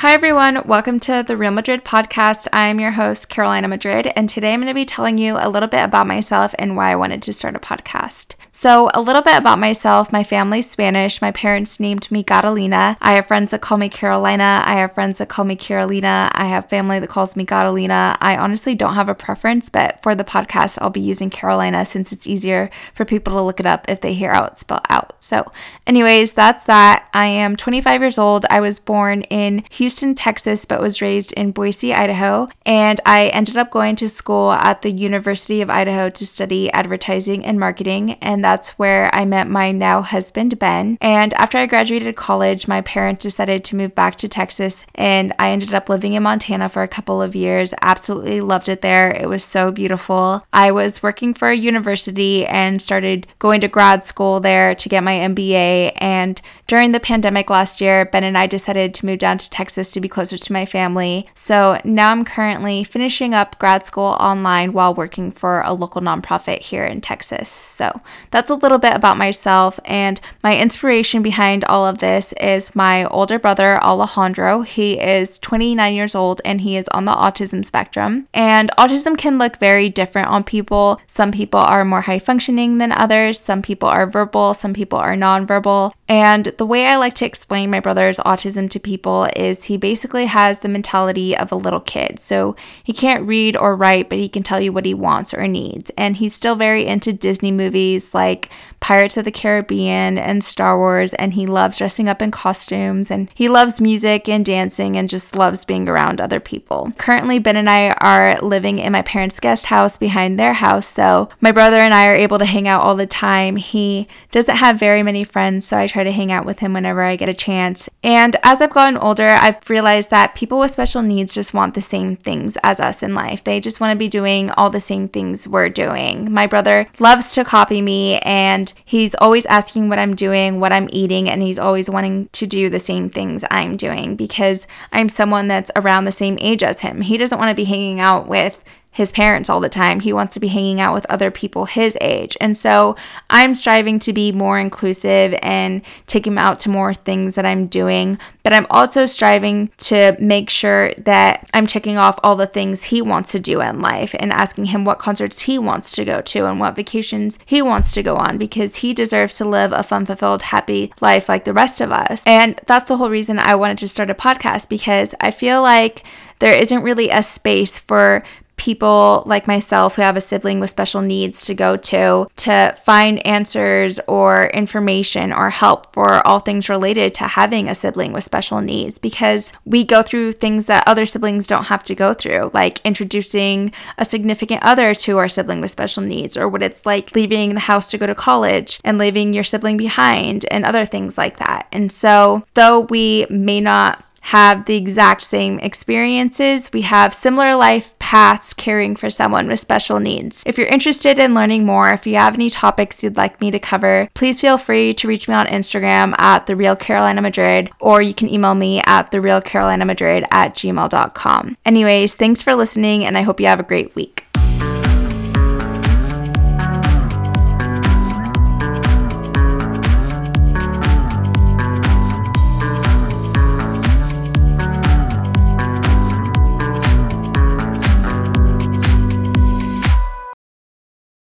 Hi, everyone. Welcome to the Real Madrid podcast. I'm your host, Carolina Madrid, and today I'm going to be telling you a little bit about myself and why I wanted to start a podcast. So, a little bit about myself. My family's Spanish. My parents named me Catalina. I have friends that call me Carolina. I have friends that call me Carolina. I have family that calls me Catalina. I honestly don't have a preference, but for the podcast, I'll be using Carolina since it's easier for people to look it up if they hear how it's spelled out. So, anyways, that's that. I am 25 years old. I was born in Houston, Texas, but was raised in Boise, Idaho. And I ended up going to school at the University of Idaho to study advertising and marketing. And that's where I met my now husband, Ben. And after I graduated college, my parents decided to move back to Texas, and I ended up living in Montana for a couple of years. Absolutely loved it there. It was so beautiful. I was working for a university and started going to grad school there to get my MBA. And during the pandemic last year, Ben and I decided to move down to Texas to be closer to my family. So now I'm currently finishing up grad school online while working for a local nonprofit here in Texas. So that's a little bit about myself. And my inspiration behind all of this is my older brother, Alejandro. He is 29 years old and he is on the autism spectrum. And autism can look very different on people. Some people are more high functioning than others, some people are verbal, some people are nonverbal. And the way I like to explain my brother's autism to people is he basically has the mentality of a little kid. So he can't read or write, but he can tell you what he wants or needs. And he's still very into Disney movies like Pirates of the Caribbean and Star Wars, and he loves dressing up in costumes and he loves music and dancing and just loves being around other people. Currently, Ben and I are living in my parents' guest house behind their house, so my brother and I are able to hang out all the time. He doesn't have very many friends, so I try to hang out with him whenever I get a chance. And as I've gotten older, I've realized that people with special needs just want the same things as us in life. They just want to be doing all the same things we're doing. My brother loves to copy me and he's always asking what I'm doing, what I'm eating, and he's always wanting to do the same things I'm doing because I'm someone that's around the same age as him. He doesn't want to be hanging out with his parents all the time. He wants to be hanging out with other people his age. And so I'm striving to be more inclusive and take him out to more things that I'm doing. But I'm also striving to make sure that I'm checking off all the things he wants to do in life and asking him what concerts he wants to go to and what vacations he wants to go on because he deserves to live a fun, fulfilled, happy life like the rest of us. And that's the whole reason I wanted to start a podcast because I feel like there isn't really a space for people like myself who have a sibling with special needs to go to to find answers or information or help for all things related to having a sibling with special needs because we go through things that other siblings don't have to go through, like introducing a significant other to our sibling with special needs, or what it's like leaving the house to go to college and leaving your sibling behind, and other things like that. And so, though we may not have the exact same experiences. We have similar life paths caring for someone with special needs. If you're interested in learning more, if you have any topics you'd like me to cover, please feel free to reach me on Instagram at the real Carolina Madrid, or you can email me at the real Carolina Madrid at gmail.com. Anyways, thanks for listening, and I hope you have a great week.